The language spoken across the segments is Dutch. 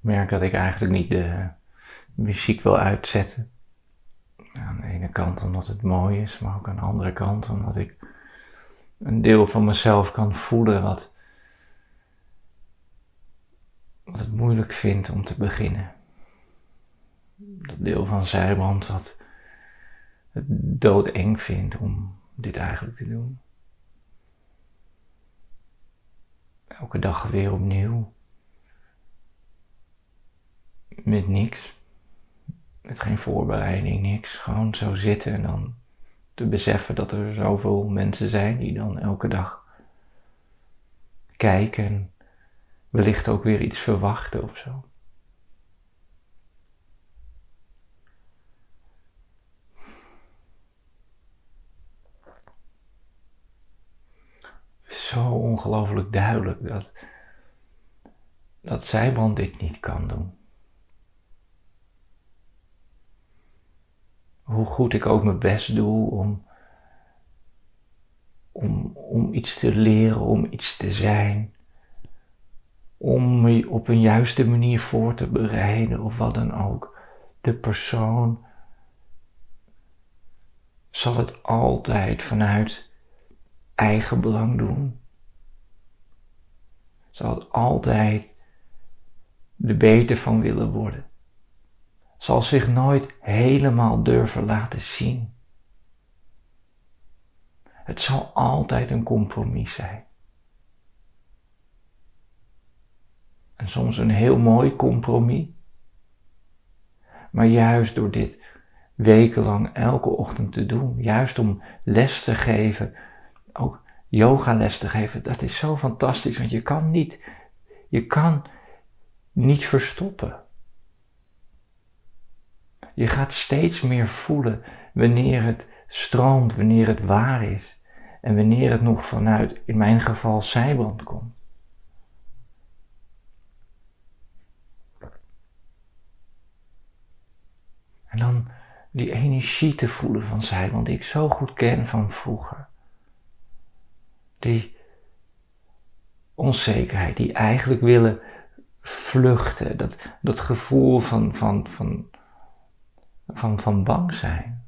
merk dat ik eigenlijk niet de muziek wil uitzetten. Aan de ene kant omdat het mooi is, maar ook aan de andere kant omdat ik een deel van mezelf kan voelen wat, wat het moeilijk vindt om te beginnen. Deel van zijbrand wat het doodeng vindt om dit eigenlijk te doen. Elke dag weer opnieuw met niks. Met geen voorbereiding, niks. Gewoon zo zitten en dan te beseffen dat er zoveel mensen zijn die dan elke dag kijken en wellicht ook weer iets verwachten of zo. Zo ongelooflijk duidelijk dat, dat dit niet kan doen. hoe goed ik ook mijn best doe om, om, om iets te leren, om iets te zijn, om me op een juiste manier voor te bereiden of wat dan ook. De persoon zal het altijd vanuit eigen belang doen. Zal het altijd de beter van willen worden zal zich nooit helemaal durven laten zien. Het zal altijd een compromis zijn. En soms een heel mooi compromis. Maar juist door dit wekenlang elke ochtend te doen, juist om les te geven, ook yoga les te geven, dat is zo fantastisch, want je kan niet, je kan niet verstoppen. Je gaat steeds meer voelen wanneer het stroomt, wanneer het waar is en wanneer het nog vanuit, in mijn geval, zijbrand komt. En dan die energie te voelen van zijbrand die ik zo goed ken van vroeger. Die onzekerheid, die eigenlijk willen vluchten, dat, dat gevoel van, van, van van, van bang zijn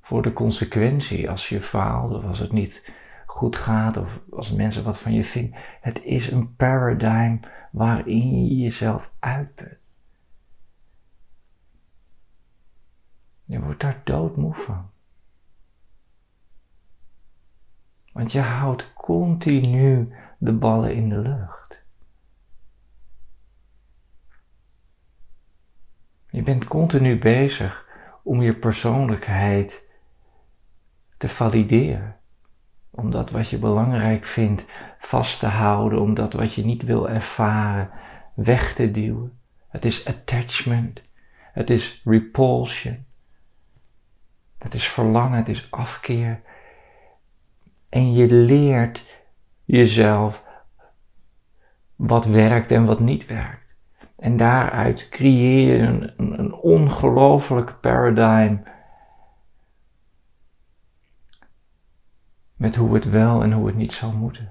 voor de consequentie als je faalt of als het niet goed gaat of als mensen wat van je vinden. Het is een paradigm waarin je jezelf uitput. Je wordt daar doodmoe van. Want je houdt continu de ballen in de lucht. Je bent continu bezig om je persoonlijkheid te valideren. Om dat wat je belangrijk vindt vast te houden, om dat wat je niet wil ervaren weg te duwen. Het is attachment, het is repulsion, het is verlangen, het is afkeer. En je leert jezelf wat werkt en wat niet werkt. En daaruit creëer je een, een, ongelooflijk paradigm. Met hoe het wel en hoe het niet zou moeten.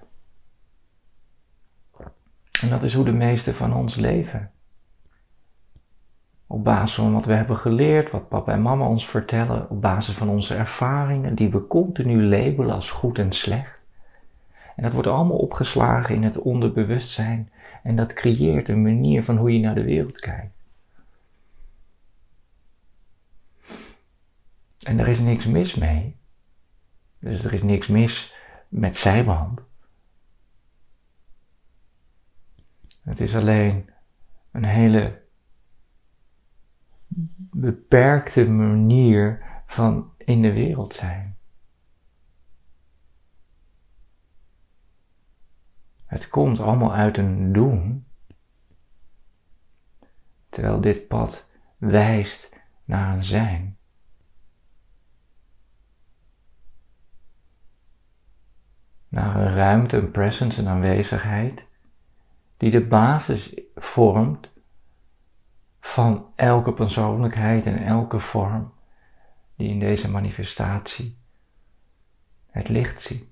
En dat is hoe de meeste van ons leven. Op basis van wat we hebben geleerd, wat papa en mama ons vertellen, op basis van onze ervaringen, die we continu labelen als goed en slecht. En dat wordt allemaal opgeslagen in het onderbewustzijn en dat creëert een manier van hoe je naar de wereld kijkt. En er is niks mis mee. Dus er is niks mis met zijband. Het is alleen een hele beperkte manier van in de wereld zijn. Het komt allemaal uit een doen, terwijl dit pad wijst naar een zijn. Naar een ruimte, een presence, een aanwezigheid, die de basis vormt van elke persoonlijkheid en elke vorm die in deze manifestatie het licht ziet.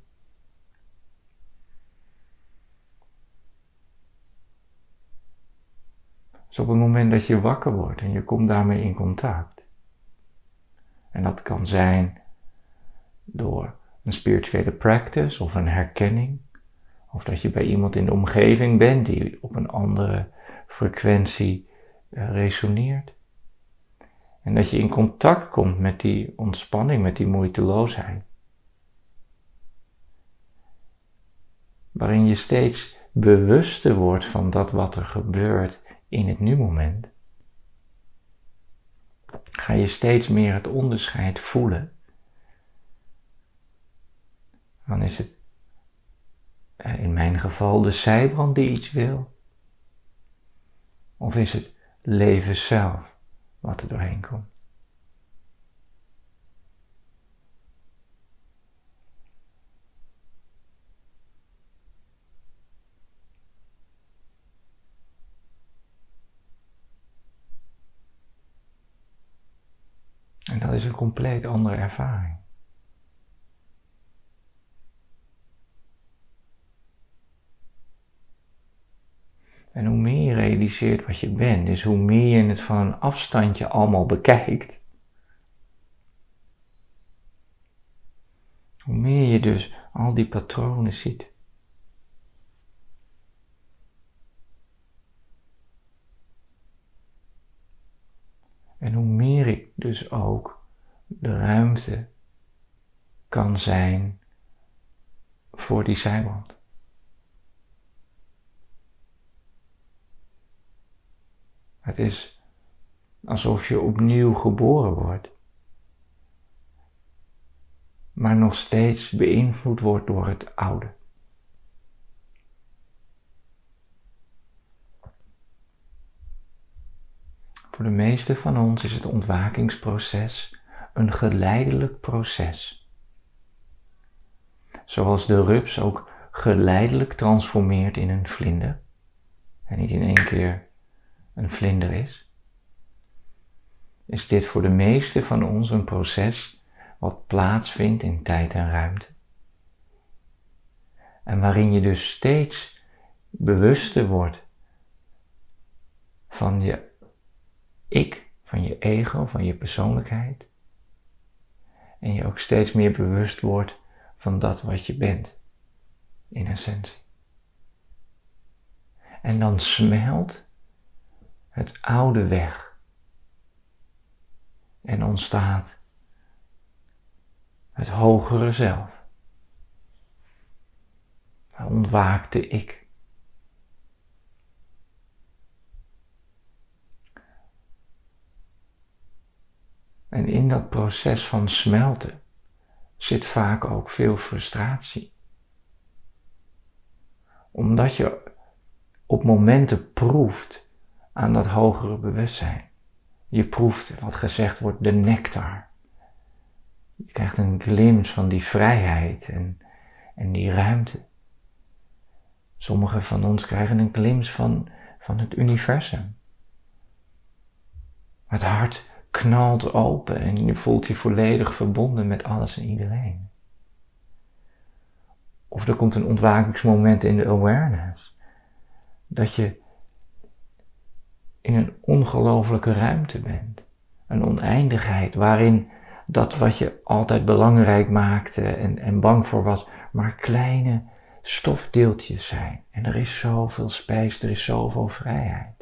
Dus op het moment dat je wakker wordt en je komt daarmee in contact. En dat kan zijn door een spirituele practice of een herkenning. Of dat je bij iemand in de omgeving bent die op een andere frequentie resoneert. En dat je in contact komt met die ontspanning, met die moeiteloosheid. Waarin je steeds bewuster wordt van dat wat er gebeurt in het nu-moment. Ga je steeds meer het onderscheid voelen. Dan is het eh, in mijn geval de zijbrand die iets wil. Of is het leven zelf wat er doorheen komt? En dat is een compleet andere ervaring. En hoe meer je realiseert wat je bent, dus hoe meer je het van een afstandje allemaal bekijkt, hoe meer je dus al die patronen ziet. En hoe meer ik dus ook de ruimte kan zijn voor die zijwand. Het is alsof je opnieuw geboren wordt, maar nog steeds beïnvloed wordt door het oude. Voor de meeste van ons is het ontwakingsproces een geleidelijk proces. Zoals de rups ook geleidelijk transformeert in een vlinder en niet in één keer een vlinder is, is dit voor de meeste van ons een proces wat plaatsvindt in tijd en ruimte. En waarin je dus steeds bewuster wordt van je ik, van je ego, van je persoonlijkheid. En je ook steeds meer bewust wordt van dat wat je bent, in essentie. En dan smelt het oude weg. En ontstaat het hogere zelf. Ontwaakte ik. En in dat proces van smelten zit vaak ook veel frustratie. Omdat je op momenten proeft aan dat hogere bewustzijn. Je proeft wat gezegd wordt de nectar. Je krijgt een glimp van die vrijheid en, en die ruimte. Sommigen van ons krijgen een glimp van, van het universum. Het hart knalt open en je voelt je volledig verbonden met alles en iedereen. Of er komt een ontwakingsmoment in de awareness. Dat je in een ongelofelijke ruimte bent. Een oneindigheid waarin dat wat je altijd belangrijk maakte en, en bang voor was, maar kleine stofdeeltjes zijn. En er is zoveel spijs, er is zoveel vrijheid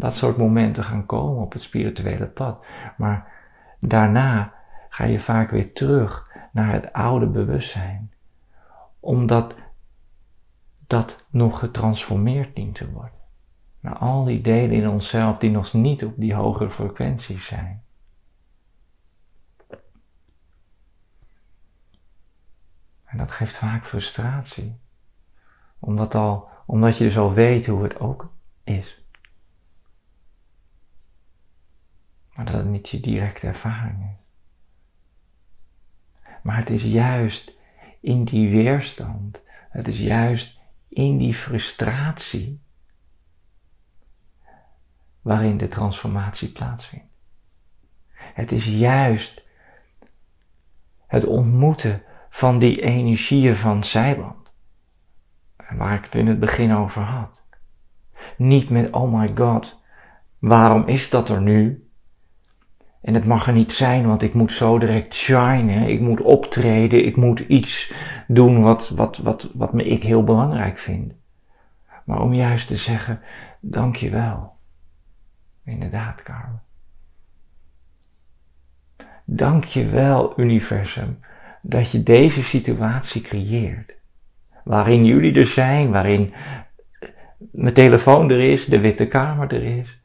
dat soort momenten gaan komen op het spirituele pad. Maar daarna ga je vaak weer terug naar het oude bewustzijn. Omdat dat nog getransformeerd dient te worden. Naar al die delen in onszelf die nog niet op die hogere frequenties zijn. En dat geeft vaak frustratie. Omdat, al, omdat je dus al weet hoe het ook is. maar dat het niet je directe ervaring is. Maar het is juist in die weerstand, het is juist in die frustratie waarin de transformatie plaatsvindt. Het is juist het ontmoeten van die energieën van zijband. Waar ik het in het begin over had. Niet met, oh my god, waarom is dat er nu? En het mag er niet zijn, want ik moet zo direct shinen. Ik moet optreden. Ik moet iets doen wat, wat, wat, wat me ik heel belangrijk vind. Maar om juist te zeggen, dank je wel. Inderdaad, Carmen. Dank je wel, universum, dat je deze situatie creëert. Waarin jullie er zijn, waarin mijn telefoon er is, de witte kamer er is.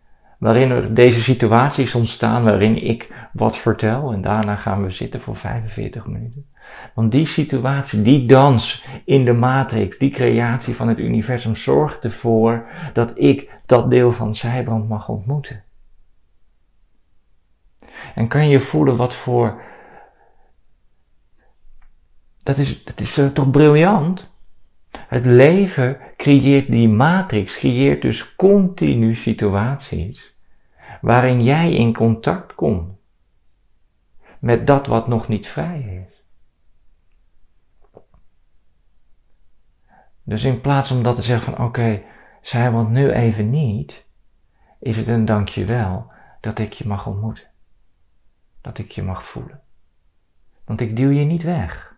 Waarin er deze situaties ontstaan waarin ik wat vertel en daarna gaan we zitten voor 45 minuten. Want die situatie, die dans in de matrix, die creatie van het universum zorgt ervoor dat ik dat deel van zijbrand mag ontmoeten. En kan je voelen wat voor. Dat is, dat is uh, toch briljant? Het leven creëert die matrix, creëert dus continu situaties waarin jij in contact komt met dat wat nog niet vrij is. Dus in plaats om dat te zeggen van oké, zij want nu even niet, is het een dankjewel dat ik je mag ontmoeten. Dat ik je mag voelen. Want ik duw je niet weg.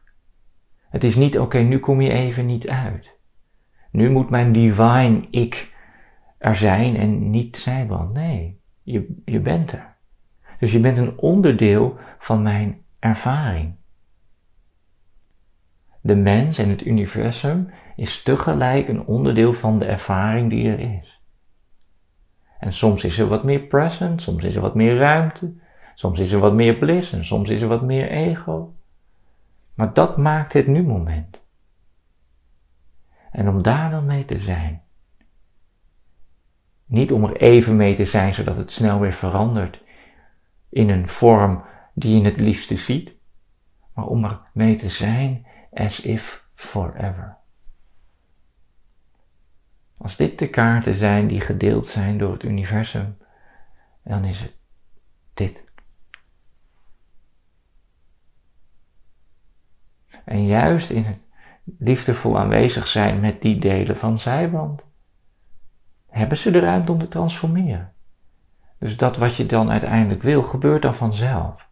Het is niet oké, nu kom je even niet uit. Nu moet mijn divine ik er zijn en niet zij want nee, je, bent er. Dus je bent een onderdeel van mijn ervaring. De mens en het universum is tegelijk een onderdeel van de ervaring die er is. En soms is er wat meer present, soms is er wat meer ruimte, soms is er wat meer bliss en soms is er wat meer ego. Maar dat maakt het nu-moment. En om daar dan mee te zijn. Niet om er even mee te zijn zodat het snel weer verandert in een vorm die je het liefste ziet, maar om er mee te zijn as if forever. Als dit de kaarten zijn die gedeeld zijn door het universum, dan is het dit. En juist in het liefdevol aanwezig zijn met die delen van zijband, hebben ze de ruimte om te transformeren. Dus dat wat je dan uiteindelijk wil, gebeurt dan vanzelf.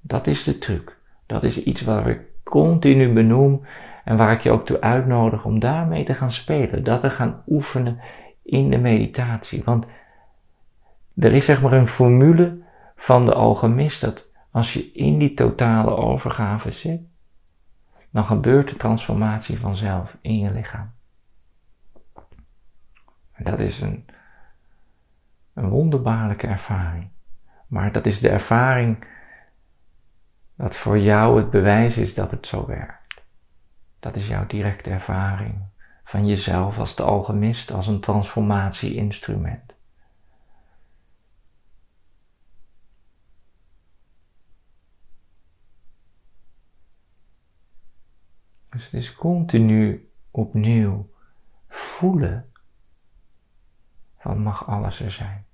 Dat is de truc. Dat is iets waar ik continu benoem en waar ik je ook toe uitnodig om daarmee te gaan spelen. Dat te gaan oefenen in de meditatie. Want er is zeg maar een formule van de alchemist dat als je in die totale overgave zit, dan gebeurt de transformatie vanzelf in je lichaam. Dat is een, een wonderbaarlijke ervaring. Maar dat is de ervaring dat voor jou het bewijs is dat het zo werkt. Dat is jouw directe ervaring van jezelf als de alchemist, als een transformatie-instrument. Dus het is continu opnieuw voelen van mag alles er zijn.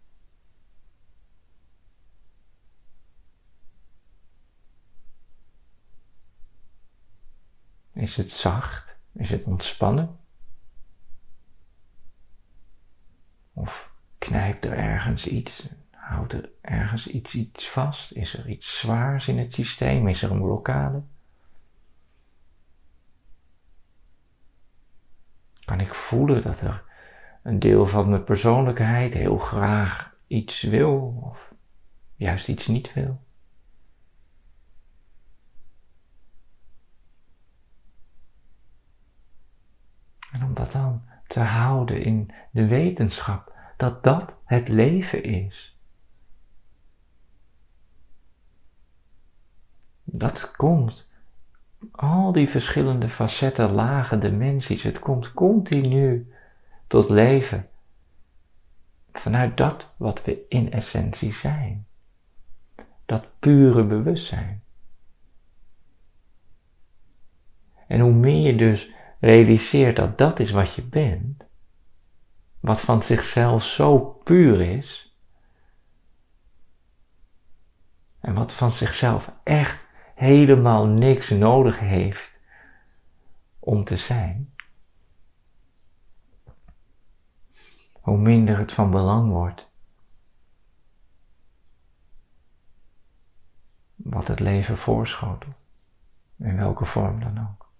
Is het zacht? Is het ontspannen? Of knijpt er ergens iets? Houdt er ergens iets, iets vast? Is er iets zwaars in het systeem? Is er een blokkade? Kan ik voelen dat er een deel van mijn persoonlijkheid heel graag iets wil of juist iets niet wil? En om dat dan te houden in de wetenschap dat dat het leven is. Dat komt, al die verschillende facetten, lagen, dimensies, het komt continu tot leven. Vanuit dat wat we in essentie zijn. Dat pure bewustzijn. En hoe meer je dus realiseert dat dat is wat je bent, wat van zichzelf zo puur is en wat van zichzelf echt helemaal niks nodig heeft om te zijn, hoe minder het van belang wordt wat het leven voorschotelt, in welke vorm dan ook.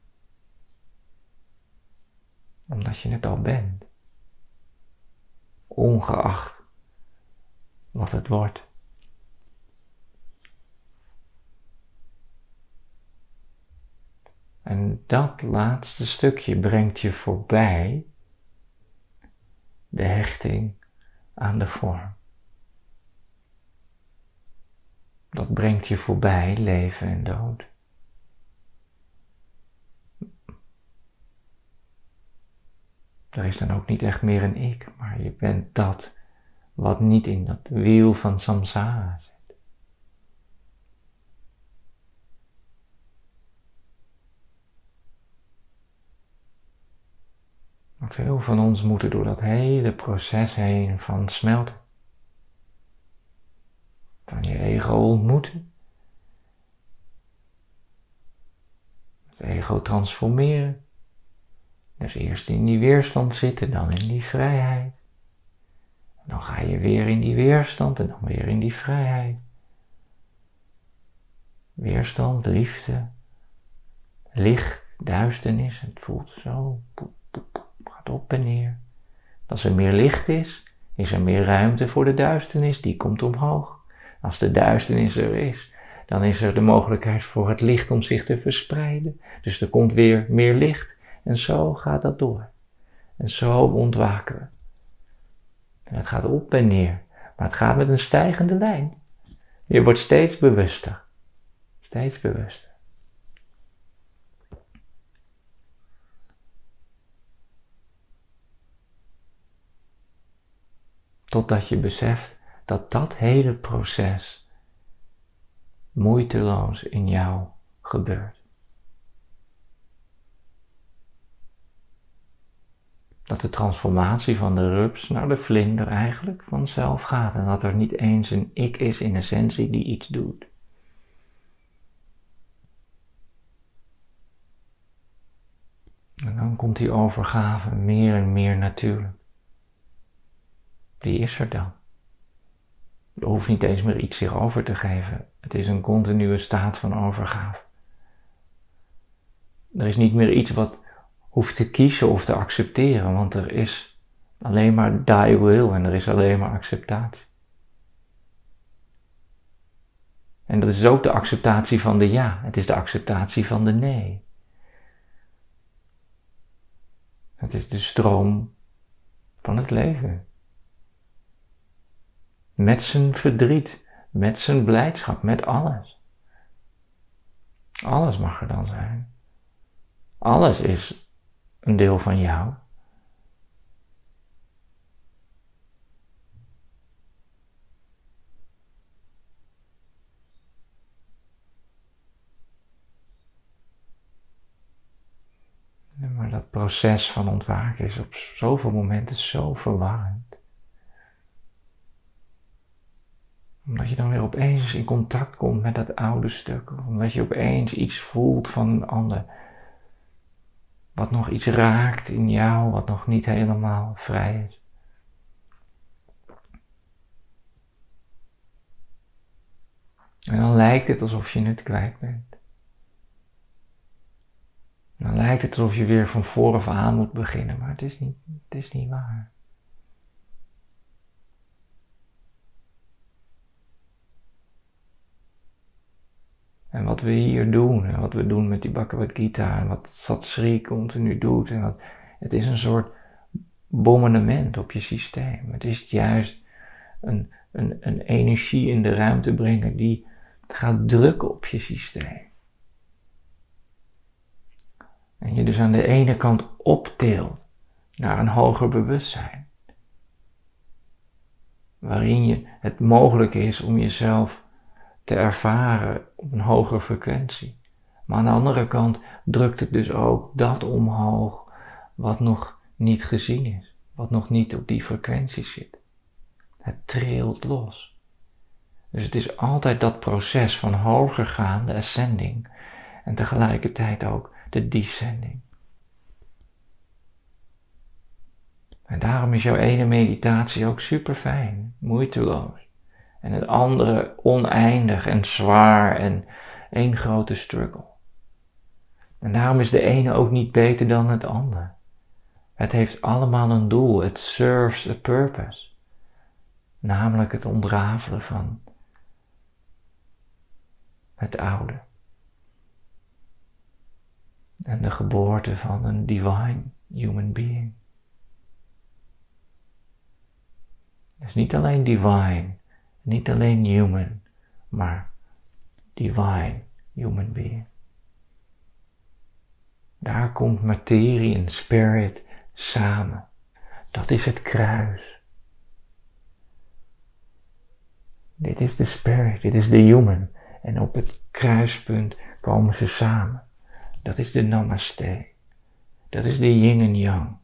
Omdat je het al bent, ongeacht wat het wordt. En dat laatste stukje brengt je voorbij de hechting aan de vorm. Dat brengt je voorbij leven en dood. Er is dan ook niet echt meer een ik, maar je bent dat wat niet in dat wiel van samsara. Veel van ons moeten door dat hele proces heen van smelten. Van je ego ontmoeten. Het ego transformeren. Dus eerst in die weerstand zitten, dan in die vrijheid. dan ga je weer in die weerstand en dan weer in die vrijheid. Weerstand, liefde, licht, duisternis. Het voelt zo op en neer. Als er meer licht is, is er meer ruimte voor de duisternis, die komt omhoog. Als de duisternis er is, dan is er de mogelijkheid voor het licht om zich te verspreiden. Dus er komt weer meer licht en zo gaat dat door. En zo ontwaken we. En het gaat op en neer, maar het gaat met een stijgende lijn. Je wordt steeds bewuster. Steeds bewuster. Totdat je beseft dat dat hele proces moeiteloos in jou gebeurt. Dat de transformatie van de rups naar de vlinder eigenlijk vanzelf gaat en dat er niet eens een ik is in essentie die iets doet. En dan komt die overgave meer en meer natuurlijk die is er dan. Er hoeft niet eens meer iets zich over te geven. Het is een continue staat van overgave. Er is niet meer iets wat hoeft te kiezen of te accepteren, want er is alleen maar die will en er is alleen maar acceptatie. En dat is ook de acceptatie van de ja, het is de acceptatie van de nee. Het is de stroom van het leven. Met zijn verdriet, met zijn blijdschap, met alles. Alles mag er dan zijn. Alles is een deel van jou. Maar dat proces van ontwaken is op zoveel momenten zo verwarrend. Omdat je dan weer opeens in contact komt met dat oude stuk. Omdat je opeens iets voelt van een ander. Wat nog iets raakt in jou, wat nog niet helemaal vrij is. En dan lijkt het alsof je het kwijt bent. Dan lijkt het alsof je weer van vooraf aan moet beginnen, maar het is niet, het is niet waar. En wat we hier doen, en wat we doen met die Bhagavad Gita, en wat Satsri continu doet, en wat, het is een soort bombardement op je systeem. Het is juist een, een, een energie in de ruimte brengen die gaat drukken op je systeem. En je dus aan de ene kant optilt naar een hoger bewustzijn. Waarin je het mogelijk is om jezelf te ervaren op een hogere frequentie. Maar aan de andere kant drukt het dus ook dat omhoog wat nog niet gezien is. wat nog niet op die frequentie zit. Het trilt los. Dus het is altijd dat proces van hoger gaan, de ascending, en tegelijkertijd ook de descending. En daarom is jouw ene meditatie ook super fijn, moeiteloos. En het andere oneindig en zwaar en één grote struggle. En daarom is de ene ook niet beter dan het ander. Het heeft allemaal een doel. Het serves a purpose. Namelijk het ontrafelen van het oude. En de geboorte van een divine human being. Dus niet alleen divine, niet alleen human, maar divine human being. Daar komt materie en spirit samen. Dat is het kruis. Dit is de spirit, dit is de human. En op het kruispunt komen ze samen. Dat is de namaste. Dat is de yin en yang.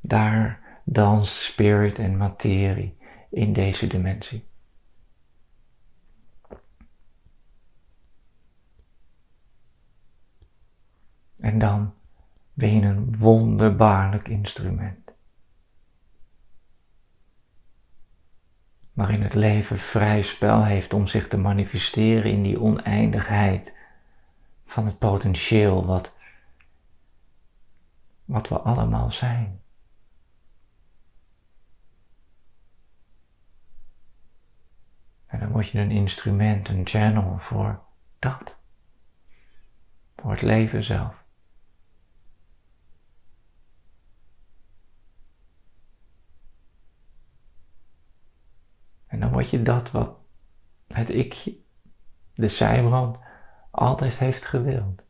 Daar danst spirit en materie in deze dimensie. En dan ben je een wonderbaarlijk instrument. Waarin het leven vrij spel heeft om zich te manifesteren in die oneindigheid van het potentieel wat, wat we allemaal zijn. En dan word je een instrument, een channel voor dat. Voor het leven zelf. En dan word je dat wat het ikje, de zijbrand, altijd heeft gewild.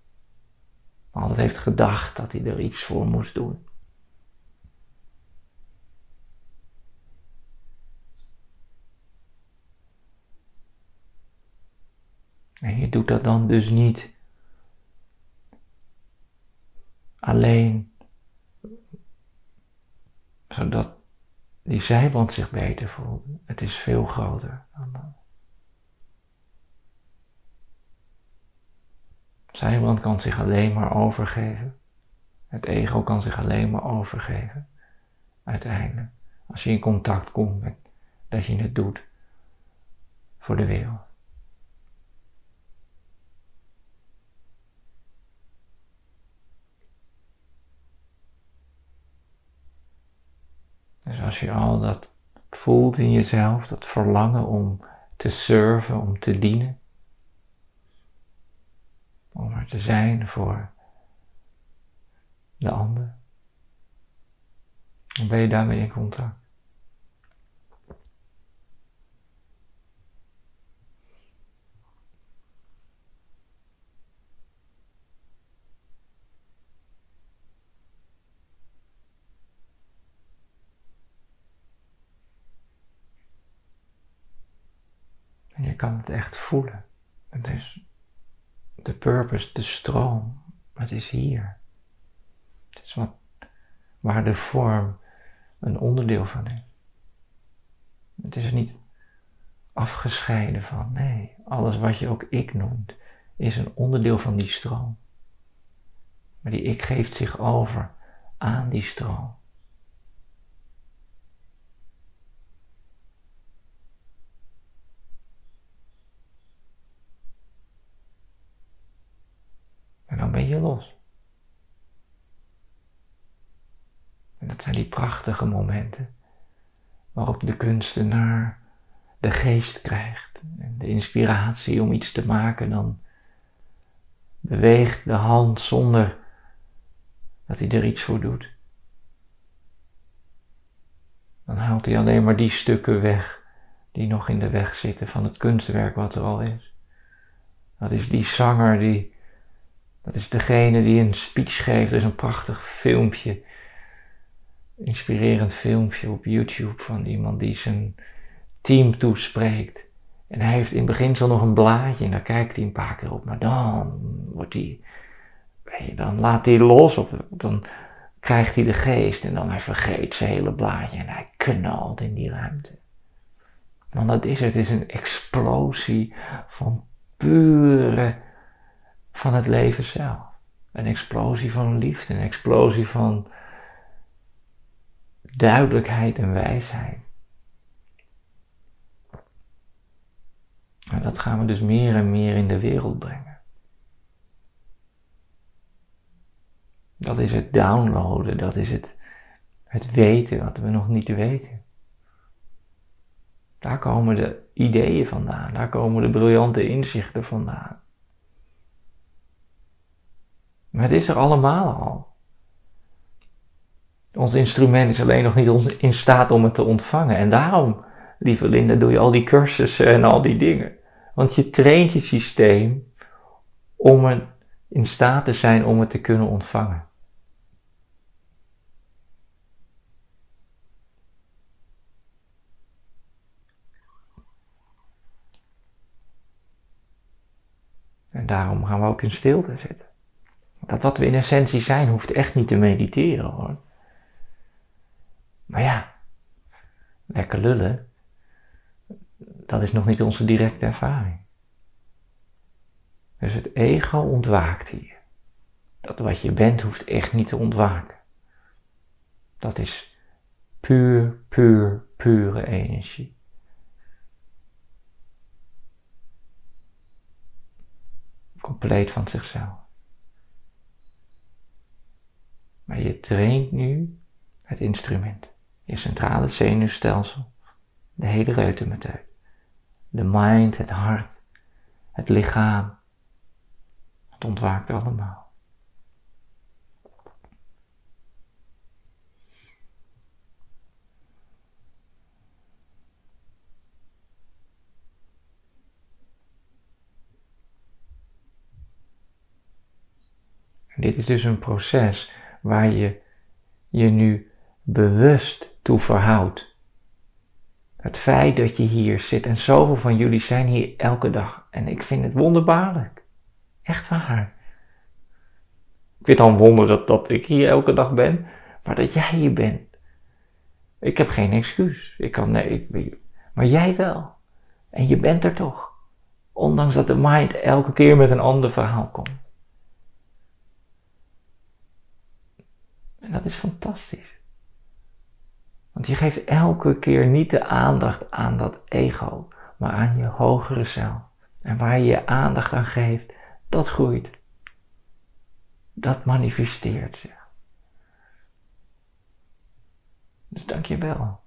Altijd heeft gedacht dat hij er iets voor moest doen. En je doet dat dan dus niet alleen zodat die zijwand zich beter voelt. Het is veel groter dan. Zijwand kan zich alleen maar overgeven. Het ego kan zich alleen maar overgeven. Uiteindelijk. Als je in contact komt met dat je het doet voor de wereld. Dus als je al dat voelt in jezelf, dat verlangen om te serven, om te dienen, om er te zijn voor de ander, dan ben je daarmee in contact. Kan het echt voelen. Het is de purpose, de stroom. Het is hier. Het is wat, waar de vorm een onderdeel van is. Het is er niet afgescheiden van. Nee, alles wat je ook ik noemt, is een onderdeel van die stroom. Maar die ik geeft zich over aan die stroom. Ben je los. En dat zijn die prachtige momenten waarop de kunstenaar de geest krijgt en de inspiratie om iets te maken, dan beweegt de hand zonder dat hij er iets voor doet. Dan haalt hij alleen maar die stukken weg die nog in de weg zitten van het kunstwerk wat er al is. Dat is die zanger die dat is degene die een speech geeft. Er is een prachtig filmpje, inspirerend filmpje op YouTube van iemand die zijn team toespreekt. En hij heeft in beginsel nog een blaadje en daar kijkt hij een paar keer op. Maar dan wordt hij, dan laat hij los of dan krijgt hij de geest en dan hij vergeet zijn hele blaadje en hij knalt in die ruimte. Want dat is het, het is een explosie van pure, van het leven zelf. Een explosie van liefde, een explosie van duidelijkheid en wijsheid. En dat gaan we dus meer en meer in de wereld brengen. Dat is het downloaden, dat is het, het weten wat we nog niet weten. Daar komen de ideeën vandaan, daar komen de briljante inzichten vandaan. Maar het is er allemaal al. Ons instrument is alleen nog niet in staat om het te ontvangen. En daarom, lieve Linda, doe je al die cursussen en al die dingen. Want je traint je systeem om in staat te zijn om het te kunnen ontvangen. En daarom gaan we ook in stilte zitten. Dat wat we in essentie zijn, hoeft echt niet te mediteren hoor. Maar ja, lekker lullen, dat is nog niet onze directe ervaring. Dus het ego ontwaakt hier. Dat wat je bent hoeft echt niet te ontwaken. Dat is puur, puur, pure energie. Compleet van zichzelf. Maar je traint nu het instrument, je centrale zenuwstelsel, de hele reutemeteut. De mind, het hart, het lichaam. Het ontwaakt allemaal. dit is dus een proces waar je je nu bewust toe verhoudt. Het feit dat je hier zit en zoveel van jullie zijn hier elke dag. En ik vind het wonderbaarlijk. Echt waar. Ik vind al een wonder dat, dat ik hier elke dag ben, maar dat jij hier bent. Ik heb geen excuus. Ik kan, nee, ik, maar jij wel. En je bent er toch. Ondanks dat de mind elke keer met een ander verhaal komt. En dat is fantastisch. Want je geeft elke keer niet de aandacht aan dat ego, maar aan je hogere zelf. En waar je je aandacht aan geeft, dat groeit. Dat manifesteert zich. Dus dank je wel.